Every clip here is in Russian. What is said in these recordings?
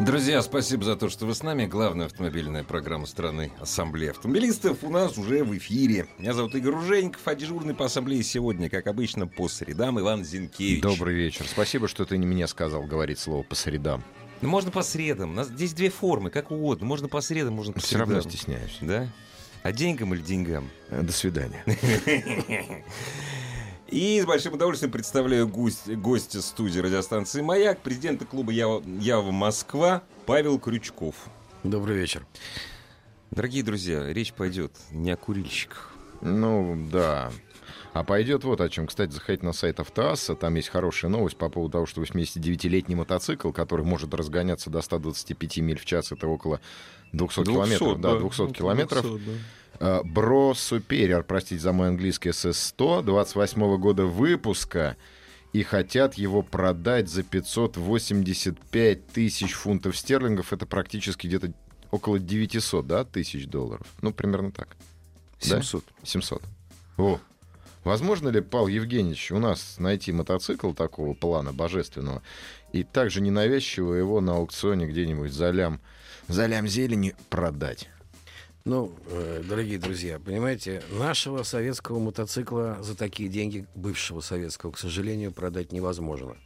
Друзья, спасибо за то, что вы с нами. Главная автомобильная программа страны Ассамблея автомобилистов у нас уже в эфире. Меня зовут Игорь Ужеников, а дежурный по ассамблее сегодня, как обычно, по средам Иван Зинкевич. Добрый вечер. Спасибо, что ты не мне сказал говорить слово по средам. Ну, можно по средам. У нас здесь две формы, как угодно. Можно по средам, можно по Все средам. равно стесняюсь. Да? А деньгам или деньгам? Э, До свидания. И с большим удовольствием представляю гость, гостя студии радиостанции «Маяк», президента клуба «Ява, Ява Москва» Павел Крючков. Добрый вечер. Дорогие друзья, речь пойдет не о курильщиках. Ну, да. А пойдет вот о чем. Кстати, заходите на сайт Автоасса, там есть хорошая новость по поводу того, что 89-летний мотоцикл, который может разгоняться до 125 миль в час, это около 200, километров. Да, 200 километров. Э, Бро Superior, простите за мой английский, SS100, 28 года выпуска, и хотят его продать за 585 тысяч фунтов стерлингов. Это практически где-то около 900, да, тысяч долларов. Ну, примерно так. Да? 700. 700. О. Возможно ли, Павел Евгеньевич, у нас найти мотоцикл такого плана божественного и также ненавязчиво его на аукционе где-нибудь за лям, за лям зелени продать? Ну, э, дорогие друзья, понимаете, нашего советского мотоцикла за такие деньги, бывшего советского, к сожалению, продать невозможно.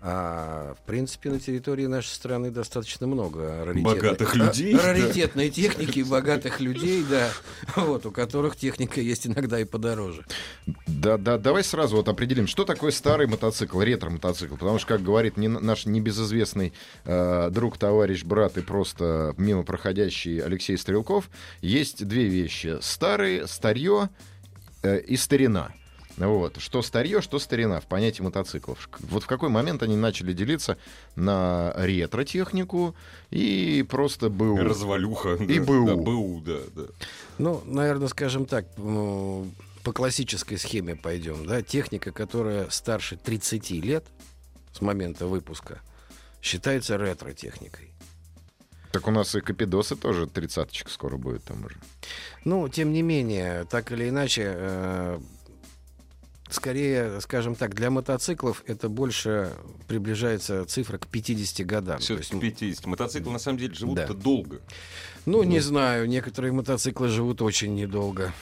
А в принципе на территории нашей страны достаточно много раритетной, Богатых а, людей, да. раритетной техники, богатых людей, да, вот, у которых техника есть иногда и подороже. Да, да, давай сразу вот определим, что такое старый мотоцикл, ретро-мотоцикл. Потому что, как говорит не- наш небезызвестный э, друг, товарищ, брат и просто мимо проходящий Алексей Стрелков, есть две вещи. Старые, старье э, и старина. Вот. Что старье, что старина в понятии мотоциклов. Вот в какой момент они начали делиться на ретро-технику и просто БУ. Развалюха. И да, БУ. Да, БУ, да, да. Ну, наверное, скажем так, м, по классической схеме пойдем, да, техника, которая старше 30 лет с момента выпуска, считается ретро-техникой. Так у нас и Капидосы тоже тридцаточка скоро будет там уже. Ну, тем не менее, так или иначе, э, скорее, скажем так, для мотоциклов это больше приближается цифра к 50 годам. То Все-таки есть, 50. Мотоциклы на самом деле живут-то Да. долго. ну, не знаю, некоторые мотоциклы живут очень недолго.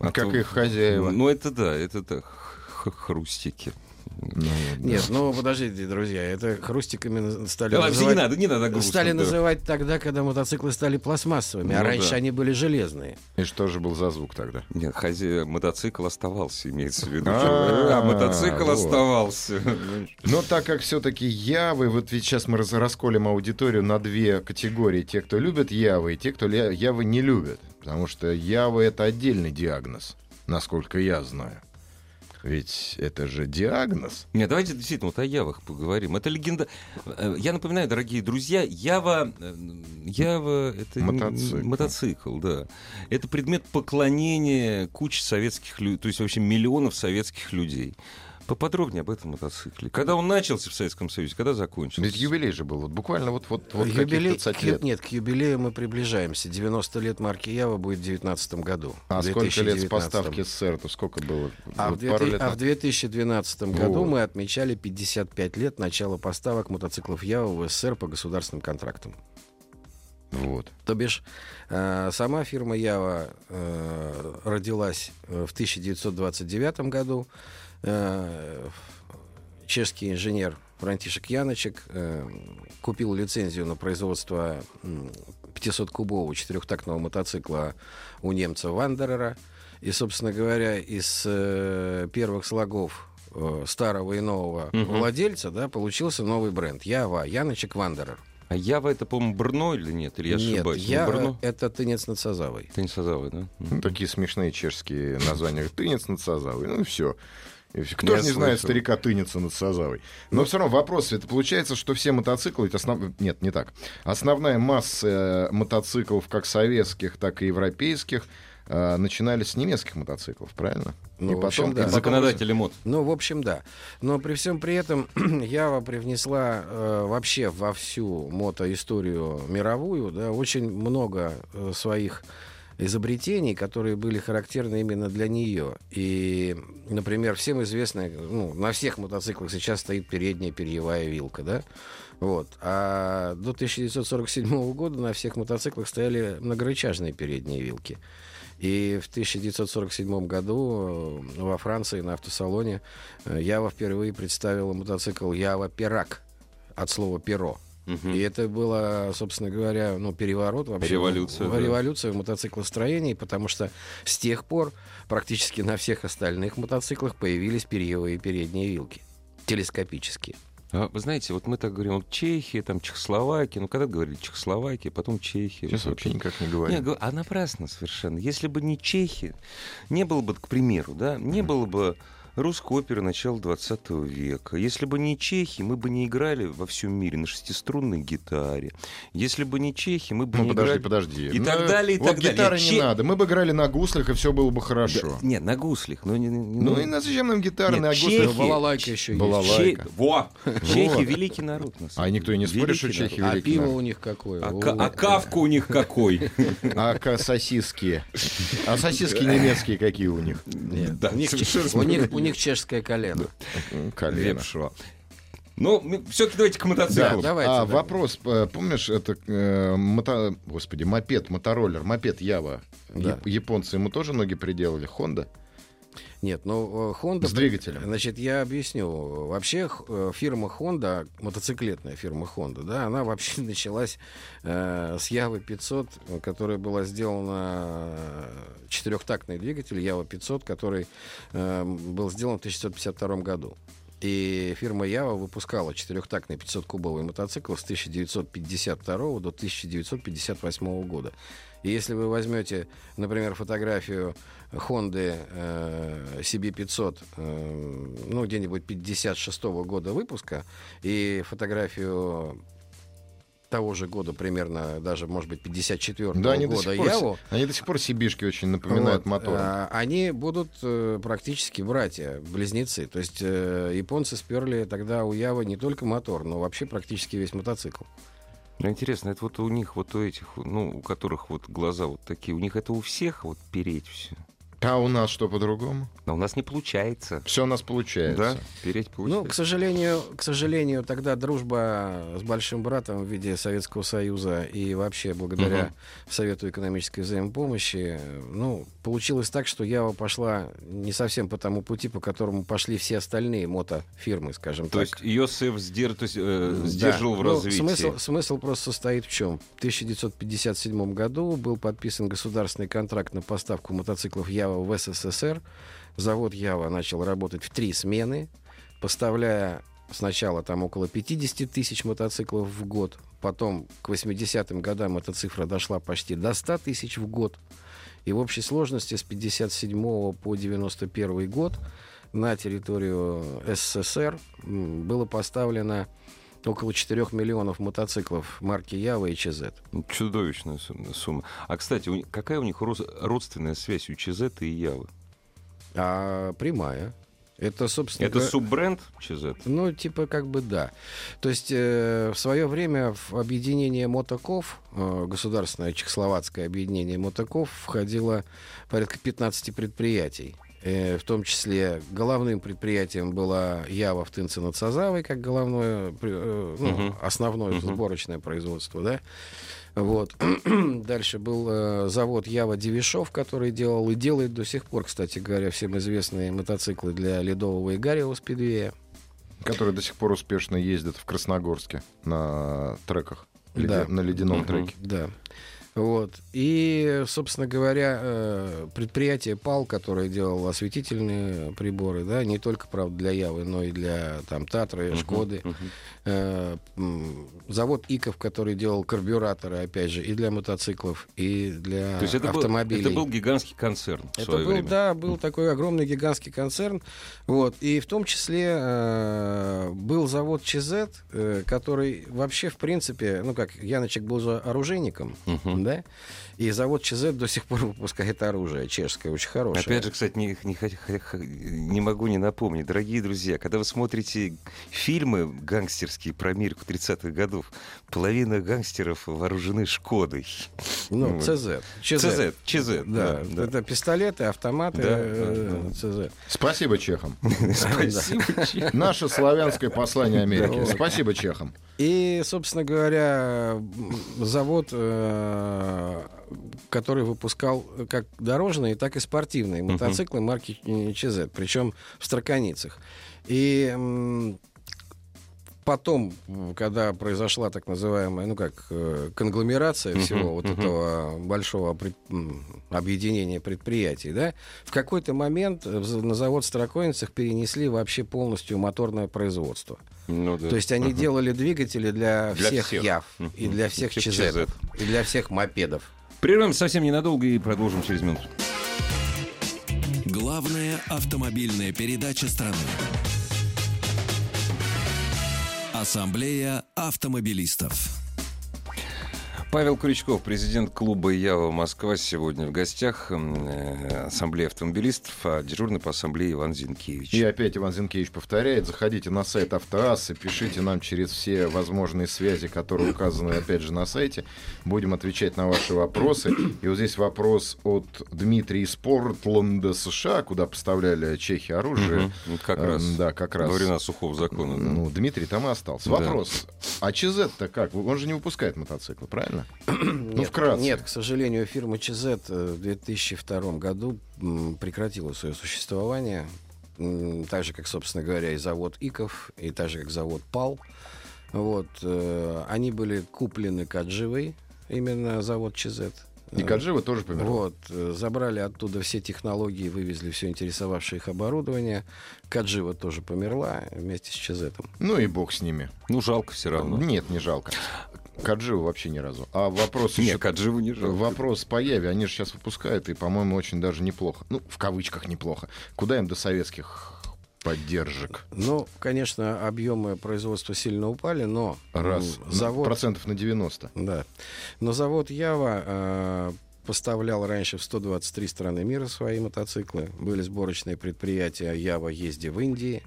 А как то- их хозяева. Ну, это да, это да, хрустики. Ну, да. Нет, ну подождите, друзья, это хрустиками стали Да называть... не надо, не надо грустно, Стали да. называть тогда, когда мотоциклы стали пластмассовыми, а Ну раньше да. они были железные. И что же был за звук тогда? Нет, хозя... мотоцикл оставался, имеется в виду. А, А, мотоцикл оставался. Но так как все-таки Явы, вот ведь сейчас мы расколем аудиторию на две категории. Те, кто любят Явы, и те, кто Явы не любят. Потому что Явы — это отдельный диагноз, насколько я знаю. Ведь это же диагноз. Нет, давайте действительно вот о Явах поговорим. Это легенда. Э, Я напоминаю, дорогие друзья, Ява, э, Ява это Мотоцикл. мотоцикл, да. Это предмет поклонения кучи советских людей, то есть вообще миллионов советских людей. Поподробнее об этом мотоцикле. Когда он начался в Советском Союзе, когда закончился? Ведь юбилей же был. Вот буквально вот, вот, вот Юбилей- 30 к- лет. Нет, к юбилею мы приближаемся. 90 лет марки Ява будет в 2019 году. А В сколько лет с 2019. поставки СССР? То сколько было? А, Вот в, пару 2000 лет а в назад. 2012 году Вот. мы отмечали 55 лет начала поставок мотоциклов Ява в СССР по государственным контрактам. Вот. То бишь, э, сама фирма Ява э, родилась э, в 1929 году. Э, чешский инженер Франтишек Яночек э, купил лицензию на производство м, 500-кубового четырехтактного мотоцикла у немца Вандерера. И, собственно говоря, из э, первых слогов э, старого и нового Мгм. владельца да, получился новый бренд. Ява, Яночек Вандерер. А Ява это, по-моему, Брно или нет? Или я Нет, ошибаюсь? я, Ну, Брно? это тынец над Сазавой. Ты не Сазавы, да? Ну, такие смешные чешские названия. Тынец над Сазавой. Ну, все. Кто же не знает старика Тыница над Сазавой? Но все равно вопрос, это получается, что все мотоциклы, ведь основ... нет, не так. Основная масса э, мотоциклов, как советских, так и европейских, э, начинались с немецких мотоциклов, правильно? Ну, И в общем, потом- да. и потом Законодатели мод. Ну, в общем, да. Но при всем при этом Ява привнесла э, вообще во всю мотоисторию мировую да, очень много э, своих изобретений, которые были характерны именно для нее. И, например, всем известно, ну, на всех мотоциклах сейчас стоит передняя перьевая вилка, да? Вот. А до 1947 года на всех мотоциклах стояли многорычажные передние вилки. И в 1947 году э, во Франции на автосалоне э, Ява впервые представила мотоцикл Ява Пирак от слова перо. И это было, собственно говоря, ну, переворот вообще. Революция, в- да. Революция в мотоциклостроении, потому что с тех пор практически на всех остальных мотоциклах появились перьевые передние вилки. Телескопические. А вы знаете, вот мы так говорим, вот Чехия, там Чехословакия, ну когда говорили Чехословакия, потом Чехия. Сейчас Вот вообще это- никак не Не, говорю. го- а напрасно совершенно. Если бы не Чехия, не было бы, к примеру, да, не было бы русской оперы начала 20 века. Если бы не чехи, мы бы не играли во всем мире на шестиструнной гитаре. Если бы не чехи, мы бы Ну, не подожди, играли... подожди. И Ну, так далее, и вот так далее. гитары не Че- надо. Мы бы играли на гуслях, и все было бы хорошо. Да, нет, на гуслях. Но, не- не- Ну, и на- зачем нам гитары Нет, на чехи- гуслях? Балалайка еще есть. Балалайка. Че- Во! Чехи великий народ. на А никто и не спорит, что Великий чехи народ. А великий пиво народ. у них какое? А, а кавка у них какой? А сосиски? А сосиски немецкие какие у них? Нет, Да, у, них, них, у них чешское колено. Колено. Лепшего. Ну, все-таки давайте к Да, мотоциклу. давайте, а да. вопрос, э, помнишь, это э, мото- господи, мопед, мотороллер, мопед Ява. Да. Яп- Японцы ему тоже ноги приделали, Honda Нет, ну, э, Honda... с двигателем. Значит, я объясню. Вообще э, фирма Honda, мотоциклетная фирма Honda, да, она вообще началась э, с Явы 500, э, которая была сделана э, четырехтактный двигатель Ява 500, который э, был сделан в 1952 году. И фирма Ява выпускала четырехтактный 500-кубовый мотоцикл с 1952 до 1958 года. И если вы возьмете, например, фотографию Honda э, CB500, э, ну, где-нибудь 56 года выпуска, и фотографию того же года, примерно, даже, может быть, 54 Да, они до, года сих пор, Яву, они до сих пор сибишки очень напоминают вот, мотор. а, они будут э, практически братья, близнецы. То есть э, японцы сперли тогда у Явы не только мотор, но вообще практически весь мотоцикл. Ну, Интересно, это вот у них, вот у этих, ну, у которых вот глаза вот такие, у них это у всех вот переть все. А у нас что по-другому? Но у нас не получается. Все у нас получается. Да, переть Ну, к получается. сожалению, к сожалению, тогда дружба с большим братом в виде Советского Союза и вообще благодаря Мгм. Совету экономической взаимопомощи, ну, получилось так, что Ява пошла не совсем по тому пути, по которому пошли все остальные мотофирмы, скажем То так. есть Иосиф сдер- то есть, э, Да. сдерживал в Ну, развитии. Смысл, смысл просто состоит в чем? В 1957 году был подписан государственный контракт на поставку мотоциклов Ява в СССР. Завод Ява начал работать в три смены, поставляя сначала там около 50 тысяч мотоциклов в год, потом к 80-м годам эта цифра дошла почти до 100 тысяч в год. И в общей сложности с 57 по 91 год на территорию СССР было поставлено около 4 миллионов мотоциклов марки Ява и ЧЗ. Ну, Чудовищная сумма-. А, кстати, какая у них родственная связь у ЧЗ и Явы? А прямая. Это, собственно, Это суббренд ЧЗ? Ну, типа, как бы да. То есть э, в свое время в объединение мотоков, э, государственное чехословацкое объединение мотоков, входило порядка 15 предприятий. Э, в том числе головным предприятием была Ява в Тынце над Сазавой, как головное, э, ну, Мгм. основное Мгм. сборочное производство, да. Вот. Дальше был э, завод Ява Девишов, который делал и делает до сих пор, кстати говоря, всем известные мотоциклы для ледового и гаревого спидвея. Которые до сих пор успешно ездят в Красногорске на треках. леди- Да. На ледяном Мгм. треке. Да. Вот. И, собственно говоря, э, предприятие ПАЛ, которое делало осветительные приборы, да, не только, правда, для Явы, но и для там, Татры, Шкоды. Э, м, Завод ИКов, который делал карбюраторы, опять же, и для мотоциклов, и для То есть это был, автомобилей. это был гигантский концерн в Это свое был, время. да, был такой огромный гигантский концерн. Вот. И в том числе э, был завод ЧЗ, э, который вообще, в принципе, ну как, Яночек был же оружейником, Мгм. Да, и завод ЧЗ до сих пор выпускает оружие чешское, очень хорошее. Опять же, кстати, не, не, не могу не напомнить, дорогие друзья, когда вы смотрите фильмы гангстерские про Америку 30-х годов, половина гангстеров вооружены Шкодой. Ну, Ну, ЦЗ. ЧЗ. ЧЗ, ЧЗ. Да, да. это пистолеты, автоматы, Да, э, да, ЦЗ. Спасибо чехам. Спасибо. Чех. Наше славянское послание Америки. Вот. Спасибо чехам. И, собственно говоря, завод, э, который выпускал как дорожные, так и спортивные мотоциклы марки э, ЧЗ, причем в Страконицах. И потом, когда произошла так называемая, ну как, э, конгломерация всего вот мгм. этого большого м, объединения предприятий, да, в какой-то момент на завод в Страконицах перенесли вообще полностью моторное производство. Ну, да. То есть они Ага. делали двигатели для, Для всех, всех. Яв, Мгм. и для всех Всех ЧЗ, и для всех мопедов. Прервемся совсем ненадолго и продолжим через минуту. Главная автомобильная передача страны. Ассамблея автомобилистов. Павел Крючков, президент клуба «Ява Москва», сегодня в гостях э, Ассамблеи автомобилистов, а дежурный по ассамблее Иван Зинкевич. И опять Иван Зинкевич повторяет, заходите на сайт Автоассы, пишите нам через все возможные связи, которые указаны опять же на сайте. Будем отвечать на ваши вопросы. И вот здесь вопрос от Дмитрия из Портленда, США, куда поставляли чехи оружие. Ну, Как Эм, раз. Да, как раз. Во времена сухого закона. да. Ну, Дмитрий там и остался. Да. Вопрос. А ЧЗ-то как? Он же не выпускает мотоциклы, правильно? Ну, нет, вкратце. нет, к сожалению, фирма ЧЗ э, в 2002 году прекратила свое существование. Так же, как, собственно говоря, и завод ИКов, и так же, как завод ПАЛ. Вот, э, они были куплены Кадживой, именно завод ЧЗ. И Каджива тоже померла. Вот, э, забрали оттуда все технологии, вывезли все интересовавшее их оборудование. Каджива тоже померла вместе с Чезетом. Ну и бог с ними. Ну, жалко все равно. Нет, не жалко. Каджива вообще ни разу. А вопрос Нет, еще- Кадживу не жалко. Вопрос по Яве. Они же сейчас выпускают, и, по-моему, очень даже неплохо. Ну, в кавычках неплохо. Куда им до советских поддержек? Ну, конечно, объемы производства сильно упали, но Раз. м, Ну, завод, Процентов на 90. да, но завод Ява э, поставлял раньше в 123 страны мира свои мотоциклы. Были сборочные предприятия Ява езди в Индии.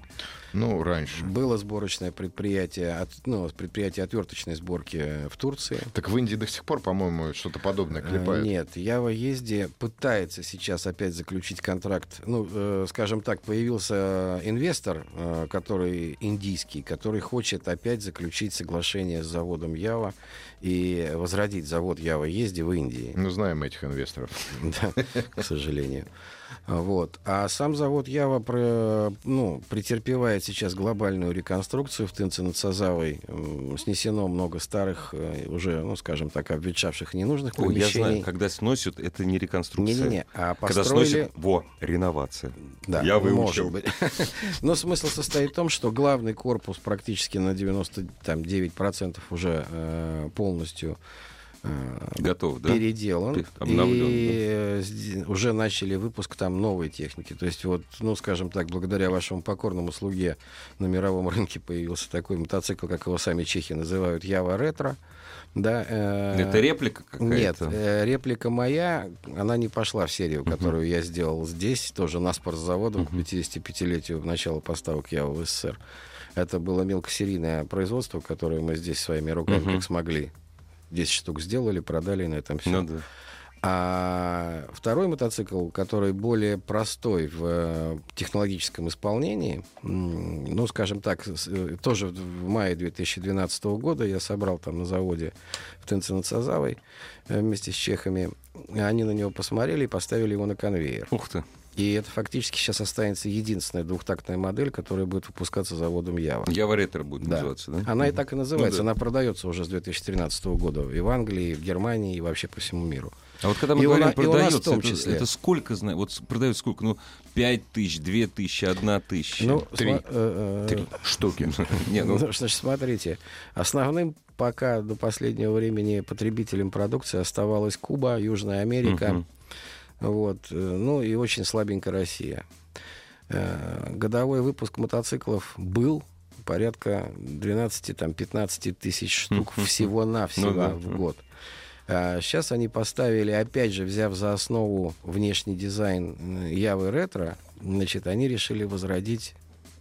Ну, раньше. Было сборочное предприятие, от, ну, предприятие отверточной сборки в Турции. Так в Индии до сих пор, по-моему, что-то подобное Э, клепают. Нет, Ява Езди пытается сейчас опять заключить контракт. Ну, э, скажем так, появился инвестор, э, который индийский, который хочет опять заключить соглашение с заводом Ява и возродить завод Ява Езди в Индии. Ну, знаем этих инвесторов. Да, к сожалению. Вот. А сам завод Ява про, ну, претерпевает сейчас глобальную реконструкцию в Тынце над Сазавой. Снесено много старых, э, уже, ну, скажем так, обветшавших ненужных Ой, я помещений. знаю, когда сносят, это не реконструкция. Не-не-не, а Когда построили... сносят, во, реновация. Да, Я выучил. Но смысл состоит в том, что главный корпус практически на 99% уже э, полностью э, Готов, да? переделан. Пе- обновлен, и э, сди- уже начали выпуск там новой техники. То есть вот, ну, скажем так, благодаря вашему покорному слуге на мировом рынке появился такой мотоцикл, как его сами чехи называют, Ява Ретро. Да, э, Это реплика нет, какая-то? э, реплика моя, она не пошла в серию, которую я сделал здесь, тоже на спортзаводом к 55-летию начала поставок я в СССР. Это было мелкосерийное производство, которое мы здесь своими руками Мгм. как смогли. 10 штук сделали, продали, и на этом все. Ну да. А второй мотоцикл, который более простой в э, технологическом исполнении, ну, скажем так, э, тоже в мае 2012 года я собрал там на заводе в Тенце над Сазавой э, вместе с чехами. Они на него посмотрели и поставили его на конвейер. Ух ты. И это фактически сейчас останется единственная двухтактная модель, которая будет выпускаться заводом Ява. Ява Ретро будет Да. называться, да? Она и так и называется. Ну да. Она продается уже с 2013 года и в Англии, и в Германии, и вообще по всему миру. А вот когда мы И у говорим и у продается, в том это, числе. это сколько, знаю, вот продают сколько? Ну, 5 тысяч, 2 тысячи, 1 тысяча. Ну, Три. сма- э, э, Три штуки. Не, ну, Ну, значит, смотрите, основным пока до последнего времени потребителем продукции оставалась Куба, Южная Америка. Вот, э, ну и очень слабенькая Россия. Э, Годовой выпуск мотоциклов был порядка 12-15 тысяч штук всего-навсего Ну да, в год. А сейчас они поставили, опять же, взяв за основу внешний дизайн м, Явы Ретро, значит, они решили возродить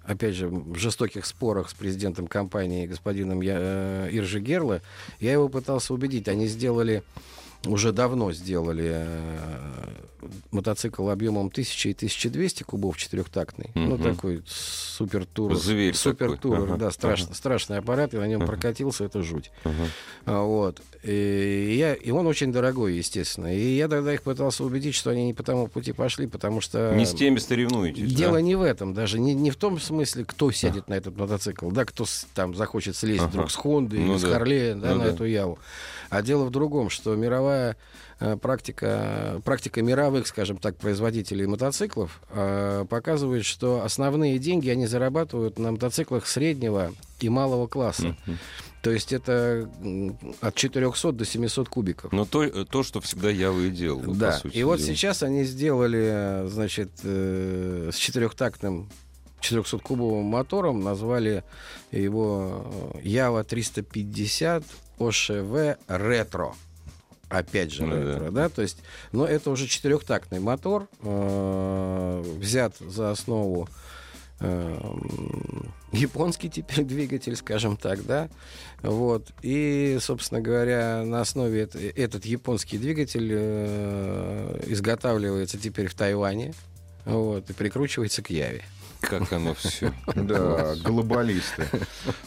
опять же, в жестоких спорах с президентом компании господином Я- э, Иржи Герло, я его пытался убедить. Они сделали, уже давно сделали э, мотоцикл объемом 1000 и 1200 кубов четырехтактный. Ну, Мгм. такой супер тур. Зверь Супер такой. тур, Ага, да, страшно, ага. страшный аппарат, и на нем Ага. прокатился, это жуть. Ага. А, Вот. И, я, и он очень дорогой, естественно. И я тогда их пытался убедить, что они не по тому пути пошли, потому что... Не с теми соревнуетесь, Дело да? не в этом, даже не, не в том смысле, кто сядет на этот мотоцикл, да, кто с- там захочет слезть Ага. вдруг с Хонды Ну или с да. Харлея да, Ну на да. эту Яву. А дело в другом, что мировая практика, практика мировых, скажем так, производителей мотоциклов э, показывает, что основные деньги они зарабатывают на мотоциклах среднего и малого класса. То есть это от 400 до 700 кубиков. Но то, то, что всегда я и делал, да, по сути и вот сейчас они сделали, э, значит, э, с четырехтактным 400-кубовым мотором, назвали его э, Ява 350 ОШВ Ретро. Опять же, Ну да. ретро, да, то есть, но это уже четырехтактный мотор, э, взят за основу э, японский теперь двигатель, скажем так, да, вот, и, собственно говоря, на основе эт- этот японский двигатель э, изготавливается теперь в Тайване, вот, и прикручивается к Яве. Как оно все. Да, глобалисты.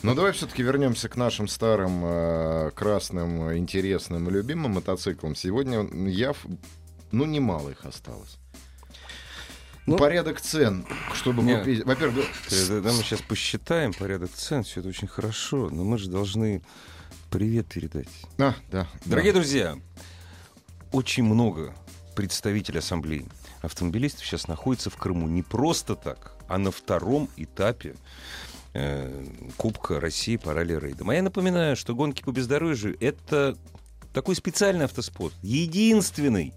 Но давай все-таки вернемся к нашим старым, э, красным, интересным, любимым мотоциклам. Сегодня я, ну, немало их осталось. Ну, Порядок цен, чтобы Не. купить... Во-первых, Когда мы сейчас посчитаем порядок цен, все это очень хорошо, но мы же должны привет передать. а, да, Дорогие да. друзья, очень много представителей ассамблеи автомобилистов сейчас находится в Крыму не просто так, а на втором этапе э, Кубка России по ралли-рейдам. А я напоминаю, что гонки по бездорожью — это такой специальный автоспорт, единственный,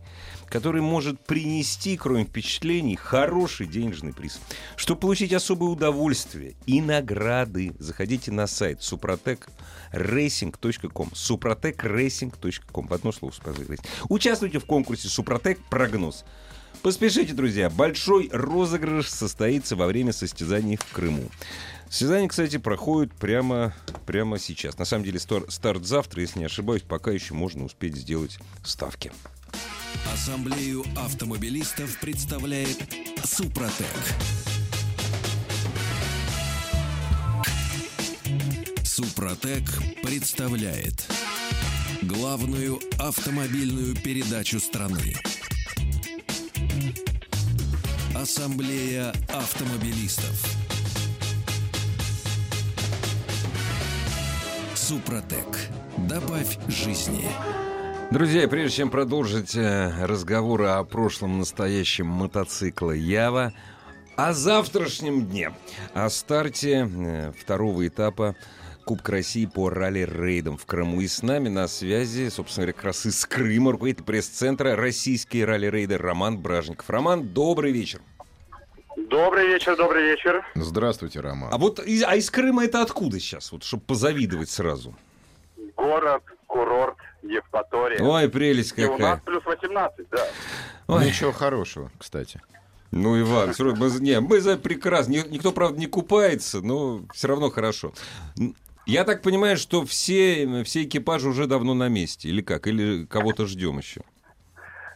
который может принести, кроме впечатлений, хороший денежный приз. Чтобы получить особое удовольствие и награды, заходите на сайт suprotecracing.com suprotecracing.com В одно слово «Супротек». Участвуйте в конкурсе «Супротек прогноз». Поспешите, друзья, большой розыгрыш состоится во время состязаний в Крыму. Состязания, кстати, проходят прямо, прямо сейчас. На самом деле стар- старт завтра, если не ошибаюсь, пока еще можно успеть сделать ставки. Ассамблею автомобилистов представляет Супротек. Супротек представляет главную автомобильную передачу страны. Ассамблея автомобилистов. Супротек. Добавь жизни. Друзья, прежде чем продолжить э, разговоры о прошлом настоящем мотоцикла Ява, о завтрашнем дне, о старте э, второго этапа Кубка России по ралли-рейдам в Крыму. И с нами на связи, собственно говоря, как раз из Крыма, руководитель пресс-центра «Российские ралли-рейды» Роман Бражников. Роман, добрый вечер. Добрый вечер, добрый вечер. Здравствуйте, Роман. А вот из, а из Крыма это откуда сейчас, вот, чтобы позавидовать сразу? Город, курорт, Евпатория. Ой, прелесть И у нас какая. плюс 18, да. Ой. Ничего хорошего, кстати. Ну, Иван, мы, за- не, мы за прекрасно. Ни- Никто, правда, не купается, но все равно хорошо. Я так понимаю, что все, все экипажи уже давно на месте, или как? Или кого-то ждем еще?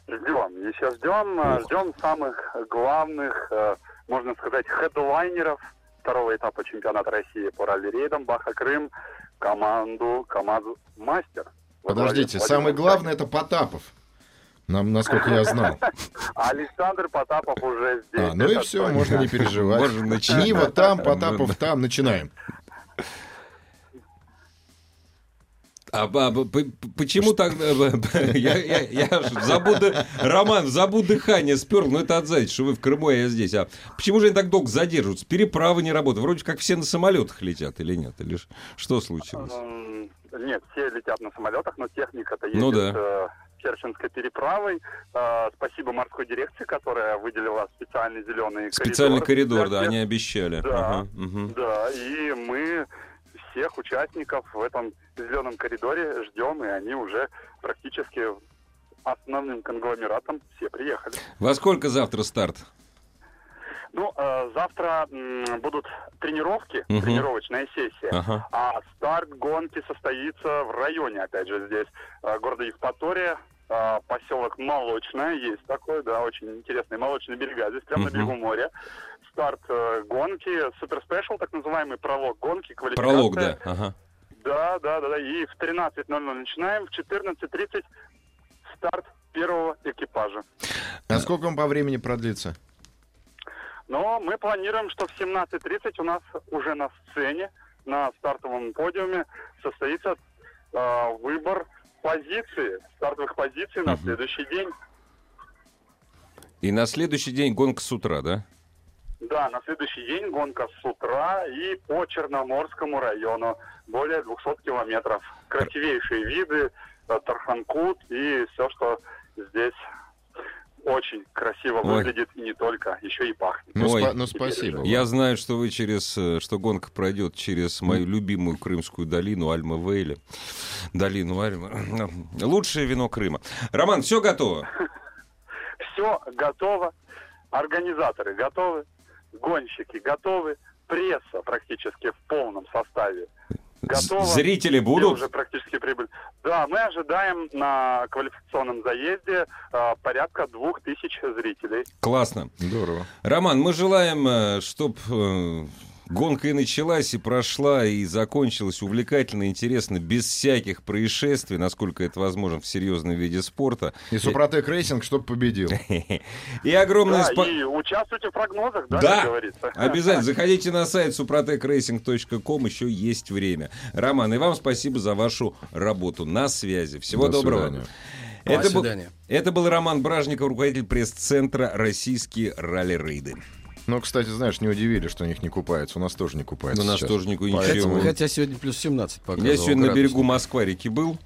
Ждем, еще ждем. э, Ждем самых главных, э, можно сказать, хедлайнеров второго этапа чемпионата России по ралли-рейдам Баха-Крым, команду КамАЗ «Мастер». Во главе Подождите, с самое Владимиром главное это Потапов. Нам, насколько я знал. Александр Потапов уже здесь. А, ну и все, точно. можно не переживать. Можно начинать. Нива там, Потапов там, начинаем. А, а, почему так... э, Я, я, я забуду... Роман, забуду дыхание спер, но это от зайца, что вы в Крыму, а я здесь. А почему же они так долго задерживаются? Переправы не работают. Вроде как все на самолетах летят или нет? Или что случилось? Нет, все летят на самолетах, но техника-то едет Ну да. э, Керченской переправой. Э, Спасибо морской дирекции, которая выделила специальный зеленый Специальный коридор. коридор, да, они обещали. Да. Ага, мгм. Да, и мы всех участников в этом зеленом коридоре ждем, и они уже практически основным конгломератом все приехали. Во сколько завтра старт? Ну, э, завтра м, будут тренировки, Мгм. тренировочная сессия. Ага. А старт гонки состоится в районе, опять же, здесь э, города Евпатория, э, поселок Молочное, есть такой, да, очень интересный молочный берега, здесь прямо Мгм. на берегу моря. Старт э, гонки, супер спешл, так называемый пролог гонки, квалификация. Пролог, да. Ага. Да, да, да, да. И в 13.00 начинаем, в 14.30 старт первого экипажа. А сколько он по времени продлится? Но мы планируем, что в 17.30 у нас уже на сцене, на стартовом подиуме состоится э, выбор позиции, стартовых позиций на Мгм. следующий день. И на следующий день гонка с утра, да? Да, на следующий день гонка с утра и по Черноморскому району. Более 200 километров. Красивейшие виды, э, Тарханкут и все, что здесь очень красиво Ой. выглядит и не только, еще и пахнет. Ну, Ой. спа- ну, спасибо. Я знаю, что вы через, э, что гонка пройдет через мою любимую крымскую долину Альма-Вейли. Долину Альма. Лучшее вино Крыма. Роман, все готово? Все готово, организаторы готовы, гонщики готовы, пресса практически в полном составе готова. Зрители Все будут? уже практически прибыли. Да, мы ожидаем на квалификационном заезде э, порядка двух тысяч зрителей. Классно. Здорово. Роман, мы желаем, чтобы гонка и началась, и прошла, и закончилась увлекательно, интересно, без всяких происшествий, насколько это возможно в серьезном виде спорта. И Suprotec Racing, чтобы победил. И огромное Да, спасибо. и участвуйте в прогнозах, да, Да. как говорится. Обязательно заходите на сайт suprotecracing.com, еще есть время. Роман, и вам спасибо за вашу работу. На связи. Всего До доброго. свидания. До Это был, свидания. это был Роман Бражников, руководитель пресс-центра «Российские ралли-рейды». Ну, кстати, знаешь, не удивили, что у них не купаются. У нас тоже не купаются. У нас сейчас. тоже никакой Поэтому- ничего. Хотя сегодня плюс 17 показывал. Я сегодня на градусник. берегу Москва-реки был.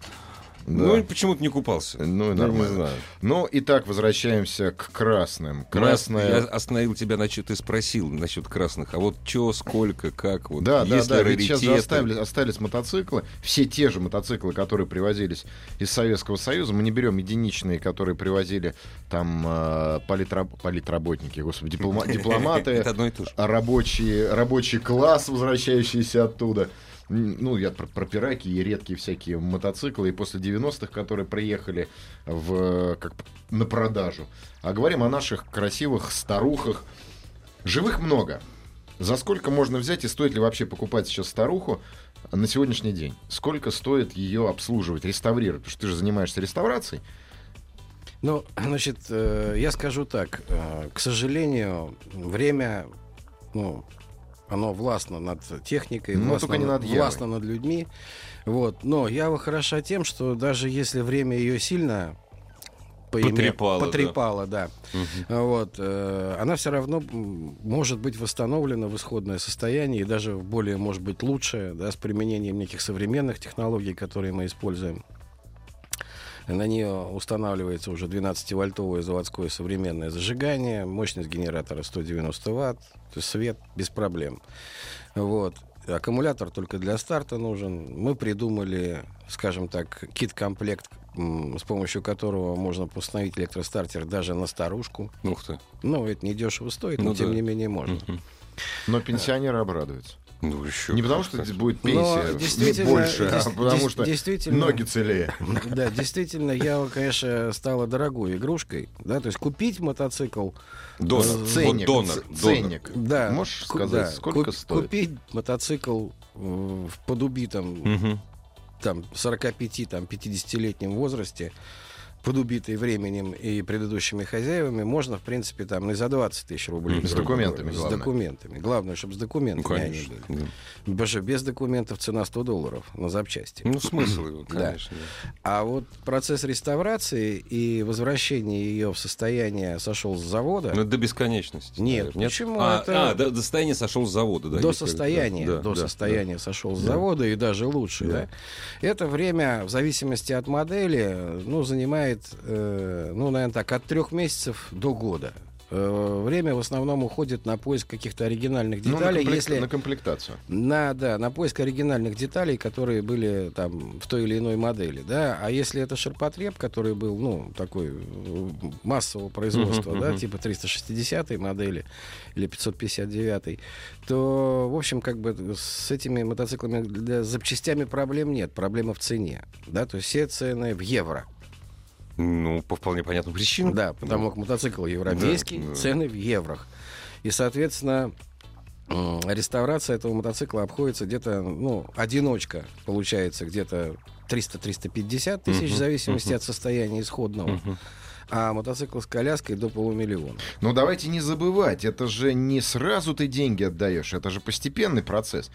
Да. Ну, и почему-то не купался. Ну, и нормально. знаю. Ну, итак, возвращаемся к красным. Красная... Я остановил тебя насчет, ты спросил насчет красных. А вот что, сколько, как, вот Да, да, есть да, ли ведь сейчас же раритеты? оставили, остались мотоциклы, все те же мотоциклы, которые привозились из Советского Союза. Мы не берем единичные, которые привозили там э, политраб- политработники, господи, диплома- дипломаты, Это одно и то же. а рабочий, рабочий класс, возвращающийся оттуда. Ну, я про, про пираки и редкие всякие мотоциклы, и после 90-х, которые приехали в, как, на продажу. А говорим о наших красивых старухах. Живых много. За сколько можно взять и стоит ли вообще покупать сейчас старуху на сегодняшний день? Сколько стоит ее обслуживать, реставрировать? Потому что ты же занимаешься реставрацией. Ну, значит, э, я скажу так. э, К сожалению, время, ну, оно властно над техникой, Ну, властно, не над Явой. властно над людьми. Вот. Но Ява хороша тем, что даже если время ее сильно поиме- Потрепало, да. потрепало, да. Вот, э, она все равно может быть восстановлена в исходное состояние и даже в более, может быть, лучшее, да, с применением неких современных технологий, которые мы используем. На нее устанавливается уже 12-вольтовое заводское современное зажигание, мощность генератора 190 ватт, то есть свет без проблем. Вот. Аккумулятор только для старта нужен. Мы придумали, скажем так, кит-комплект, с помощью которого можно установить электростартер даже на старушку. Ух ты. Ну, это не дешево стоит, но Ну тем да. не менее можно. Но пенсионеры обрадуются. Ну, еще. Не потому, что будет пенсия действительно- больше, а потому дес- что действительно- ноги целее. Да, действительно, я, конечно, стала дорогой игрушкой. Да, то есть купить мотоцикл Донор. Э, Вот Ценник, донор. ц- донор. ценник. Да. Можешь сказать, да, сколько куп- стоит? Купить мотоцикл э, в подубитом Мгм. там 45 там 50-летнем возрасте подубитый временем и предыдущими хозяевами, можно, в принципе, там и за 20 тысяч рублей. С документами, говоря. С документами. Главное, чтобы с Ну, документами они конечно. были. да. Потому что без документов цена 100 долларов на запчасти. Ну, смысл его, Да. конечно. да. А вот процесс реставрации и возвращения ее в состояние сошел с завода Ну, до бесконечности. Нет, наверное, почему? А, Это- а, до, до состояния сошел с завода. Да, до состояния, да, до да, состояния сошел с Да. завода и даже лучше, Да. да. Это время, в зависимости от модели, ну, занимает, э, ну, наверное, так, от трех месяцев до года. Э, время в основном уходит на поиск каких-то оригинальных Ну, на, деталей, комплект- если на комплектацию. на, да, на поиск оригинальных деталей, которые были там в той или иной модели, да. А если это ширпотреб, который был, ну, такой э, массового производства, Мгм, да, мгм. типа 360 модели или 559, то, в общем, как бы с этими мотоциклами для запчастями проблем нет. Проблема в цене, да, то есть все цены в евро. Ну, по вполне понятным причинам. Да, потому как мотоцикл европейский, Да, да. цены в еврох. И, соответственно, реставрация этого мотоцикла обходится где-то, ну, одиночка получается где-то 300-350 тысяч, Мгм, в зависимости мгм. от состояния исходного. Мгм. А мотоцикл с коляской до полумиллиона. Но давайте не забывать, это же не сразу ты деньги отдаешь, это же постепенный процесс.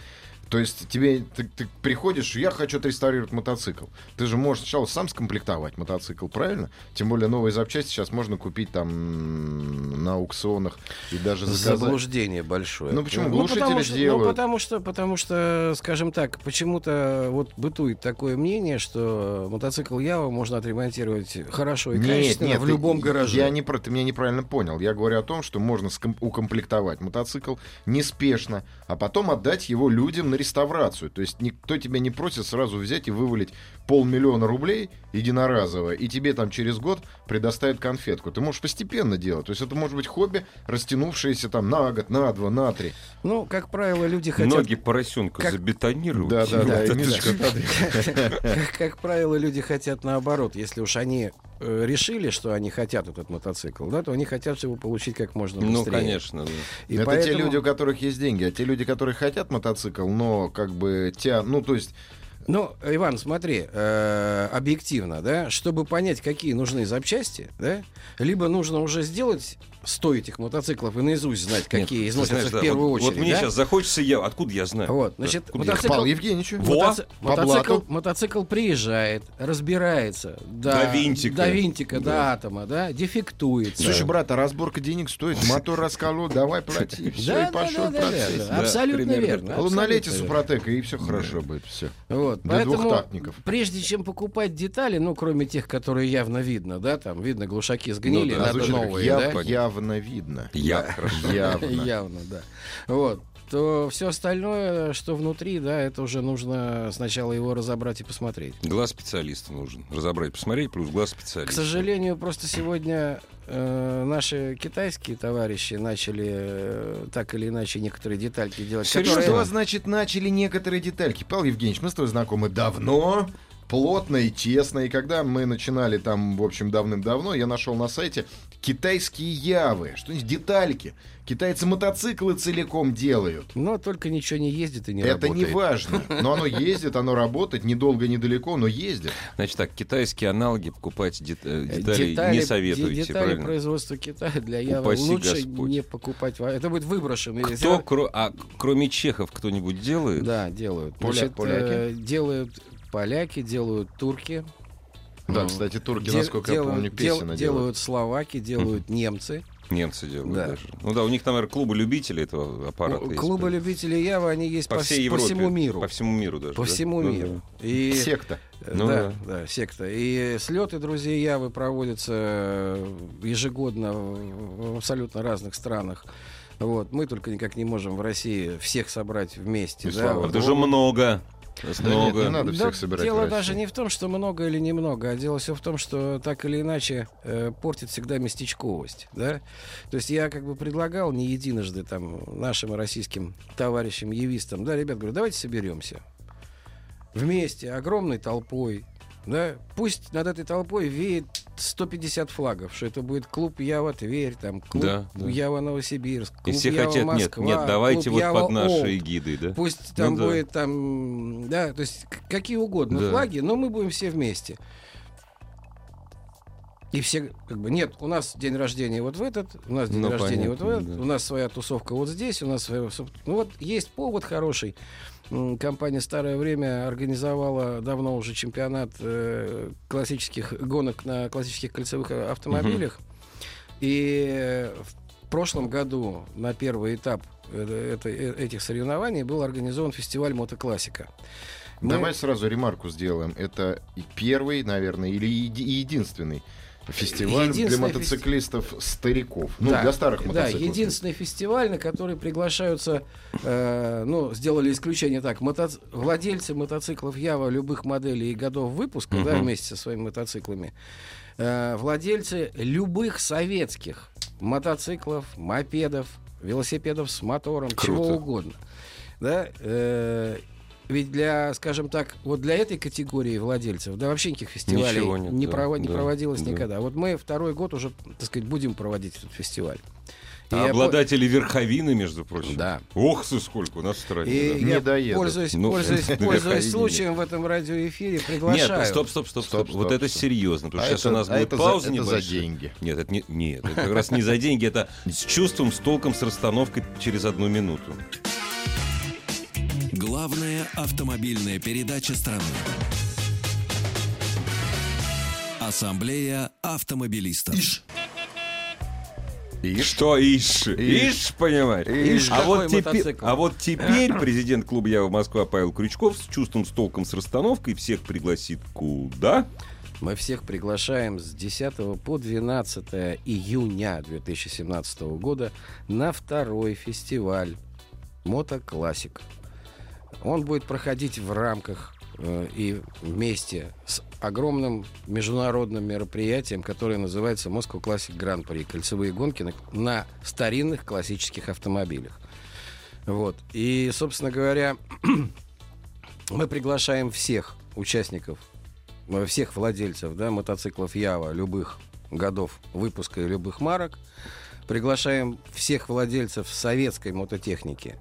То есть тебе ты, ты приходишь, я хочу отреставрировать мотоцикл. Ты же можешь сначала сам скомплектовать мотоцикл, правильно? Тем более новые запчасти сейчас можно купить там на аукционах и даже заказать. Заблуждение большое. Ну, почему? Ну, Глушители потому что, делают. Ну, потому что, потому что, скажем так, почему-то вот бытует такое мнение, что мотоцикл Ява можно отремонтировать хорошо и качественно в ты- любом гараже. Я не про, ты меня неправильно понял. Я говорю о том, что можно ском- укомплектовать мотоцикл неспешно, а потом отдать его людям на реставрацию. То есть никто тебя не просит сразу взять и вывалить полмиллиона рублей единоразово, и тебе там через год предоставят конфетку. Ты можешь постепенно делать. То есть это может быть хобби, растянувшееся там на год, на два, на три. Ну, как правило, люди хотят... Ноги поросенка как- забетонируют. Да, да, да. Как, правило, люди хотят наоборот. Если уж они решили, что они хотят этот мотоцикл, да, то они хотят его получить как можно быстрее. Ну, конечно. да. И это те поэтому- люди, у которых есть деньги, а те люди, которые хотят мотоцикл, но как бы тя, ну то есть Ну, Иван, смотри, э, объективно, да, чтобы понять, какие нужны запчасти, да, либо нужно уже сделать 100 этих мотоциклов и наизусть знать, какие Нет, износятся знаешь, в да, первую вот, очередь. Вот мне да? сейчас захочется я. Откуда я знаю? Вот, Да, значит, откуда я- мотоцикл- Павел Евгеньевичу. Во! Мотоци- мотоцикл, мотоцикл приезжает, разбирается до, До винтика. до, винтика, Да. до атома, да, дефектуется. Слушай, брат, а разборка денег стоит, мотор расколол, давай плати. Все, да, и пошел да, да, да, процесс. да, абсолютно верно. налейте супротека, и все хорошо будет. Все. Вот, Для поэтому, двухтактников. прежде чем покупать детали, ну, кроме тех, которые явно видно, да, там, видно, глушаки сгнили, Ну да, надо Звучит как новые, яв- да? Явно видно. Я. Явно. Явно, да. Вот. То все остальное, что внутри, да, это уже нужно сначала его разобрать и посмотреть. Глаз специалиста нужен. Разобрать, посмотреть, плюс глаз К специалиста. сожалению, просто сегодня э, наши китайские товарищи начали э, так или иначе некоторые детальки делать. Серьезно? которые- Что значит начали некоторые детальки? Павел Евгеньевич, мы с тобой знакомы давно, плотно и тесно. И когда мы начинали там, в общем, давным-давно, я нашел на сайте китайские явы. Что есть детальки. Китайцы мотоциклы целиком делают. Но только ничего не ездит и не Это работает. не важно. Но оно ездит, оно работает, недолго, недалеко, но ездит. Значит так, китайские аналоги покупать дет- э, Э, детали, не советуете, де- детали правильно? производства Китая для Явы Упаси лучше Господь. не покупать. Это будет выброшено. Кто, сделать- кро- а кроме чехов, кто-нибудь делает? Да, делают. Поля- Значит, поляки? э, делают поляки, делают турки. Да, Ну, кстати, турки, де- насколько я делают- помню, дел- делают. делают словаки, делают немцы. Немцы делают Да. даже. Ну да, у них там, наверное, клубы любителей этого аппарата. Ну, есть. Клубы любителей Явы, они есть по по, всей вс- по Европе. всему миру. По всему миру даже. По да? всему Ну, миру. И, Секта. э, Ну да, да, секта. И слеты друзей Явы проводятся э, ежегодно в в абсолютно разных странах. Вот. Мы только никак не можем в России всех собрать вместе. И да. слава Вот. Это же много. Да нет, много. не надо Да всех собирать дело даже не в том, что много или немного, а дело все в том, что так или иначе э, портит всегда местечковость. Да? То есть я как бы предлагал не единожды там нашим российским товарищам, явистам, да, ребят, говорю, давайте соберемся вместе, огромной толпой, да, пусть над этой толпой веет 150 флагов, что это будет клуб Ява Тверь, там, клуб Да, да. Ява Новосибирск, И клуб все Ява хотят, нет, Москва, нет, давайте клуб вот Ява под наши Олд. эгидой, да? Пусть там Ну да. будет там, да, то есть какие угодно Да. флаги, но мы будем все вместе. И все, как бы, нет, у нас день рождения вот в этот, у нас день Ну, рождения вот в понятно, этот, да. у нас своя тусовка вот здесь, у нас своя... Ну вот есть повод хороший. Компания «Старое время» организовала давно уже чемпионат э, классических гонок на классических кольцевых э, автомобилях. И э, в прошлом году на первый этап это- этих соревнований был организован фестиваль «Мотоклассика». Мы- Давай сразу ремарку сделаем. Это и первый, наверное, или еди- единственный фестиваль для мотоциклистов стариков. Ну, Да, для старых Да, мотоциклов. единственный фестиваль, на который приглашаются, э, ну, сделали исключение так, мотоц- владельцы мотоциклов Ява любых моделей и годов выпуска, да, Мгм. вместе со своими мотоциклами, э, владельцы любых советских мотоциклов, мопедов, велосипедов с мотором, чего Круто. угодно. Да, э, ведь для, скажем так, вот для этой категории владельцев, да вообще никаких фестивалей нет, не, да, прово- не да, проводилось да. никогда. Вот мы второй год уже, так сказать, будем проводить этот фестиваль. И А я обладатели верховины, между прочим. Да. Ох, ты сколько у нас в стране. И да. Не я, доедут. пользуясь, Ну, пользуясь, пользуясь случаем в этом радиоэфире, приглашаю. Нет, стоп, стоп, стоп, стоп. Стоп, Вот стоп, это стоп. серьезно, потому А что сейчас это- у нас а будет это за- пауза это за небольшая. деньги. Нет, это не, нет, это как раз не за деньги, это с чувством, с толком, с расстановкой через одну минуту. Главная автомобильная передача страны. Ассамблея автомобилистов. Что ишь? Ишь, понимаешь? Ишь, а, какой вот теперь, а вот теперь президент клуба Ява Москва Павел Крючков с чувством, с толком, с расстановкой всех пригласит куда? Мы всех приглашаем с 10 по 12 июня 2017 года на второй фестиваль «Мотоклассик». Он будет проходить в рамках э, и вместе с огромным международным мероприятием, которое называется Moscow Classic Grand Prix. Кольцевые гонки на, на старинных классических автомобилях. Вот. И, собственно говоря, мы приглашаем всех участников э, всех владельцев да, мотоциклов Ява любых годов выпуска и любых марок. Приглашаем всех владельцев советской мототехники.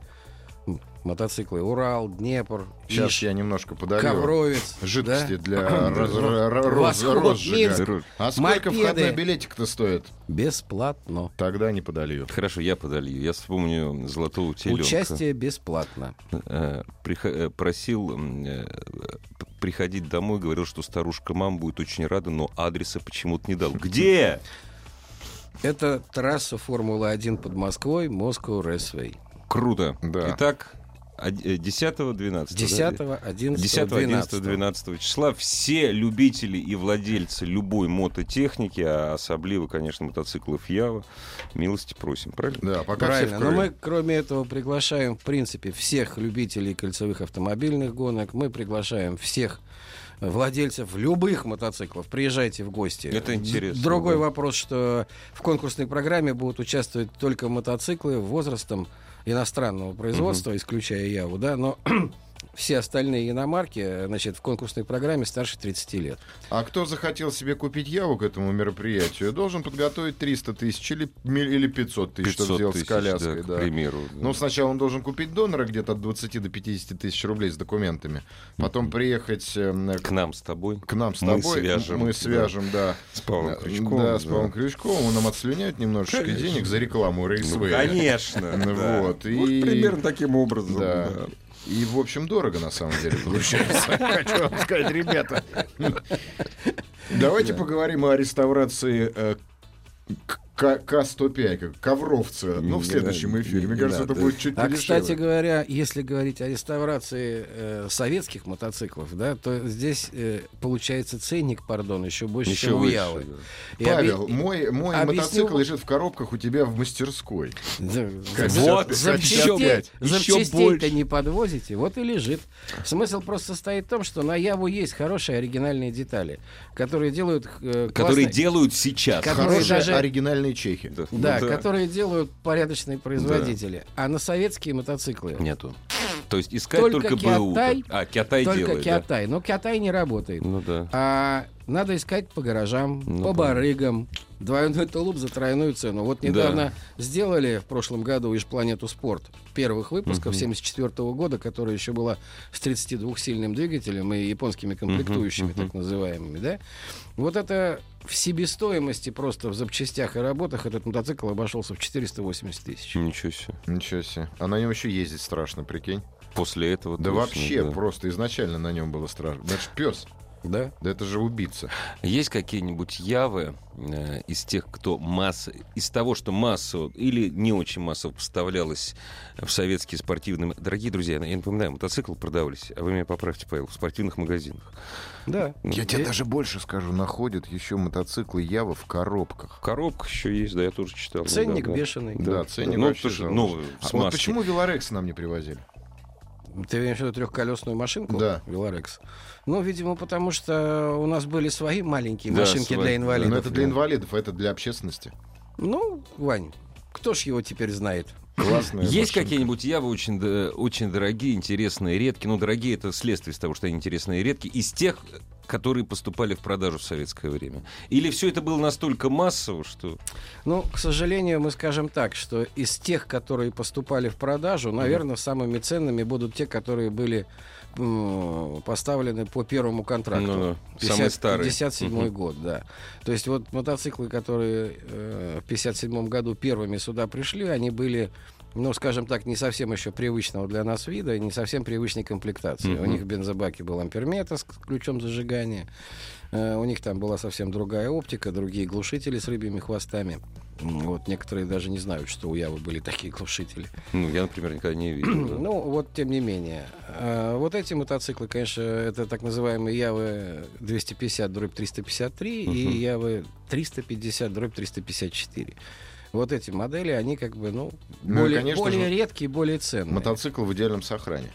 Мотоциклы Урал, Днепр, Сейчас Иш, я немножко подолью. Ковровец. Жидкости да? для роз- Восход, розжига. Минск. А сколько Мопеды. входной билетик-то стоит? Бесплатно. Тогда не подолью. Хорошо, я подолью. Я вспомню золотого теленка. Участие бесплатно. Э, прихо- э, просил э, приходить домой, говорил, что старушка мама будет очень рада, но адреса почему-то не дал. Где? Это трасса Формулы-1 под Москвой, Moscow Raceway. Круто. Да. Итак, од- э, 10-12. 10, 11, 10, 11, 12. 12 числа все любители и владельцы любой мототехники, а особливо, конечно, мотоциклов Ява, милости просим, правильно? Да, пока Правильно. Но мы, кроме этого, приглашаем, в принципе, всех любителей кольцевых автомобильных гонок. Мы приглашаем всех владельцев любых мотоциклов. Приезжайте в гости. Это интересно, Другой да. вопрос, что в конкурсной программе будут участвовать только мотоциклы возрастом иностранного производства, исключая Яву, да, но все остальные иномарки, значит, в конкурсной программе старше 30 лет. А кто захотел себе купить Яву к этому мероприятию, должен подготовить 300 тысяч или, или 500 тысяч, чтобы 500 сделать тысяч, с коляской. да, да. к примеру. Ну, сначала он должен купить донора где-то от 20 до 50 тысяч рублей с документами. Потом приехать э, к нам с тобой. к нам с Мы тобой. свяжем, Мы да. свяжем, да. С Павлом Да, Крючковым, Да, с да. Павлом Крючковым. Он нам отслюняет немножечко Конечно. денег за рекламу Ну, Рейсвей. конечно. Ну, да. вот, Вот и- примерно таким образом. Да. да. И, в общем, дорого, на самом деле, получается. Хочу вам сказать, ребята. Давайте поговорим о реставрации э, к- К- К-105, как ковровца. Ну, в следующем эфире. Мне не кажется, это будет чуть А, подешевле. кстати говоря, если говорить о реставрации э, советских мотоциклов, да, то здесь э, получается ценник, пардон, еще больше, Еще чем у Явы. да. Павел, объяс- мой, мой объясню- мотоцикл лежит в коробках у тебя в мастерской. За- Вот, запчастей, запчастей-то не подвозите, вот и лежит. Смысл просто состоит в том, что на Яву есть хорошие оригинальные детали, которые делают э, Которые делают сейчас. Хорошие даже- оригинальные чехи. Да, Да, ну которые делают порядочные производители. А на советские мотоциклы Нету. То есть искать только, Только БУ. А, Киатай только делает, да. Но Киатай не работает. Ну да. А надо искать по гаражам, Ну, по барыгам. Двойной тулуп за тройную цену. Вот недавно сделали в прошлом году «Иж Планету Спорт» первых выпусков 74 года, которая еще была с 32-сильным двигателем и японскими комплектующими, так называемыми, да? Вот это в себестоимости просто в запчастях и работах этот мотоцикл обошелся в 480 тысяч. Ничего себе. Ничего себе. А на нем еще ездить страшно, прикинь. После этого Да точно, вообще, да. просто изначально на нем было страшно. Это ж пес. Да? Да это же убийца. Есть какие-нибудь явы э, из тех, кто масса, из того, что массово или не очень массово поставлялось в советские спортивные... Дорогие друзья, я напоминаю, мотоцикл продавались, а вы меня поправьте, Павел, в спортивных магазинах. Да. Я Э, тебе даже больше скажу, находят еще мотоциклы Ява в коробках. В коробках еще есть, да, я тоже читал. Ценник недавно. бешеный. Да, ценник ну, вообще жалко. ну, А вот почему Велорекс нам не привозили? Ты имеешь в виду трехколесную машинку? Да. Велорекс. Ну, видимо, потому что у нас были свои маленькие Да, машинки свои. для инвалидов. Ну, это для инвалидов, а это для общественности. Ну, Вань, кто ж его теперь знает? Классная Есть какие-нибудь явы очень, очень дорогие, интересные, редкие? Ну, дорогие — это следствие из того, что они интересные и редкие. Из тех, которые поступали в продажу в советское время? Или все это было настолько массово, что... Ну, к сожалению, мы скажем так, что из тех, которые поступали в продажу, наверное, самыми ценными будут те, которые были поставлены по первому контракту. Ну, да, самые старые. 57 Мгм. год, да. То есть вот мотоциклы, которые э, в 57 году первыми сюда пришли, они были ну, скажем так, не совсем еще привычного для нас вида, не совсем привычной комплектации. У Мгм. них в бензобаке был амперметр с ключом зажигания. Э, У них там была совсем другая оптика, другие глушители с рыбьими хвостами. Вот некоторые даже не знают, что у Явы были такие глушители. Ну, я, например, никогда не видел. да. Ну, вот тем не менее. А, Вот эти мотоциклы, конечно, это так называемые Явы 250 дробь 353 и Мгм. Явы 350 дробь 354. Вот эти модели, они как бы, ну, Ну и, более, конечно более же, редкие, более ценные. Мотоцикл в идеальном сохране.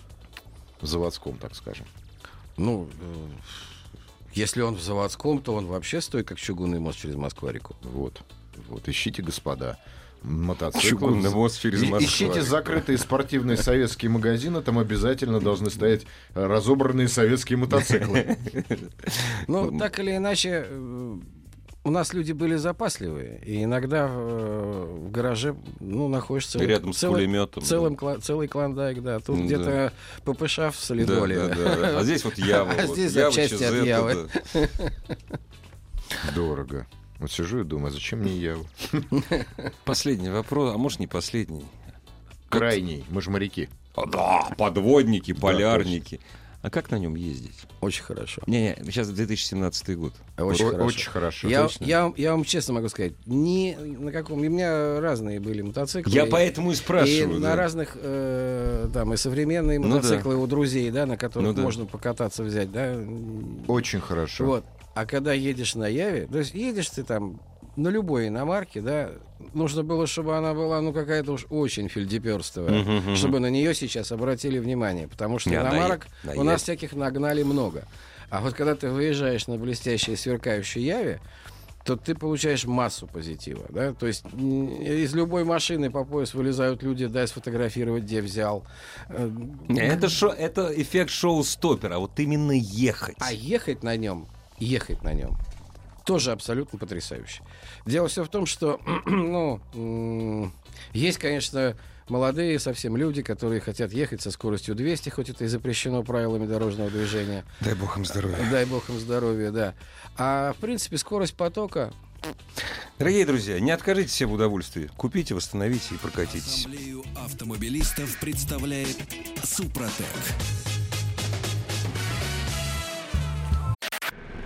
В заводском, так скажем. Ну, э, если он в заводском, то он вообще стоит как чугунный мост через Москву-реку. Вот. Вот, ищите, господа. Мотоциклы. Чугунный мост через Москву. Ищите закрытые спортивные советские магазины, там обязательно должны стоять э, разобранные советские мотоциклы. Ну, так или иначе, э, у нас люди были запасливые, и иногда э, в гараже, ну, находишься... Рядом с целый- пулеметом. Целым, кла- целый клондайк, да. Тут Да. где-то ППШ в Да, солидоле. да, да. А здесь вот Ява. А вот. здесь Ява, запчасти от Явы. да. Дорого. Вот сижу и думаю, а зачем мне я Последний вопрос, а может не последний. крайний? Мы же моряки. Да, подводники, полярники. А как на нем ездить? Очень хорошо. Не-не, сейчас 2017 год. Очень О- хорошо. Очень хорошо. Я, точно. я, я вам честно могу сказать, ни на каком... У меня разные были мотоциклы. Я и- поэтому и И спрашиваю. на да. разных, э, там, и современные Ну да. мотоциклы у друзей, да, на которых Ну да. можно покататься, взять, да. Очень хорошо. Вот. А когда едешь на Яве, то есть едешь ты там на любой иномарке, да, нужно было, чтобы она была, ну, какая-то уж очень фельдеперстовая, Мгм, мгм. чтобы на нее сейчас обратили внимание, потому что Не, иномарок Я- на у нас всяких нагнали много. А вот когда ты выезжаешь на блестящей сверкающей Яве, то ты получаешь массу позитива, да, то есть из любой машины по пояс вылезают люди, дай сфотографировать, где взял. Э, Это, шо, это эффект шоу-стопера, а вот именно ехать. А ехать на нем, ехать на нем, тоже абсолютно потрясающе. Дело все в том, что, ну, есть, конечно, молодые совсем люди, которые хотят ехать со скоростью 200, хоть это и запрещено правилами дорожного движения. Дай бог им здоровья. Дай бог им здоровья, да. А, в принципе, скорость потока Дорогие друзья, не откажите себе в удовольствии. Купите, восстановите и прокатитесь. Ассамблею автомобилистов представляет Супротек.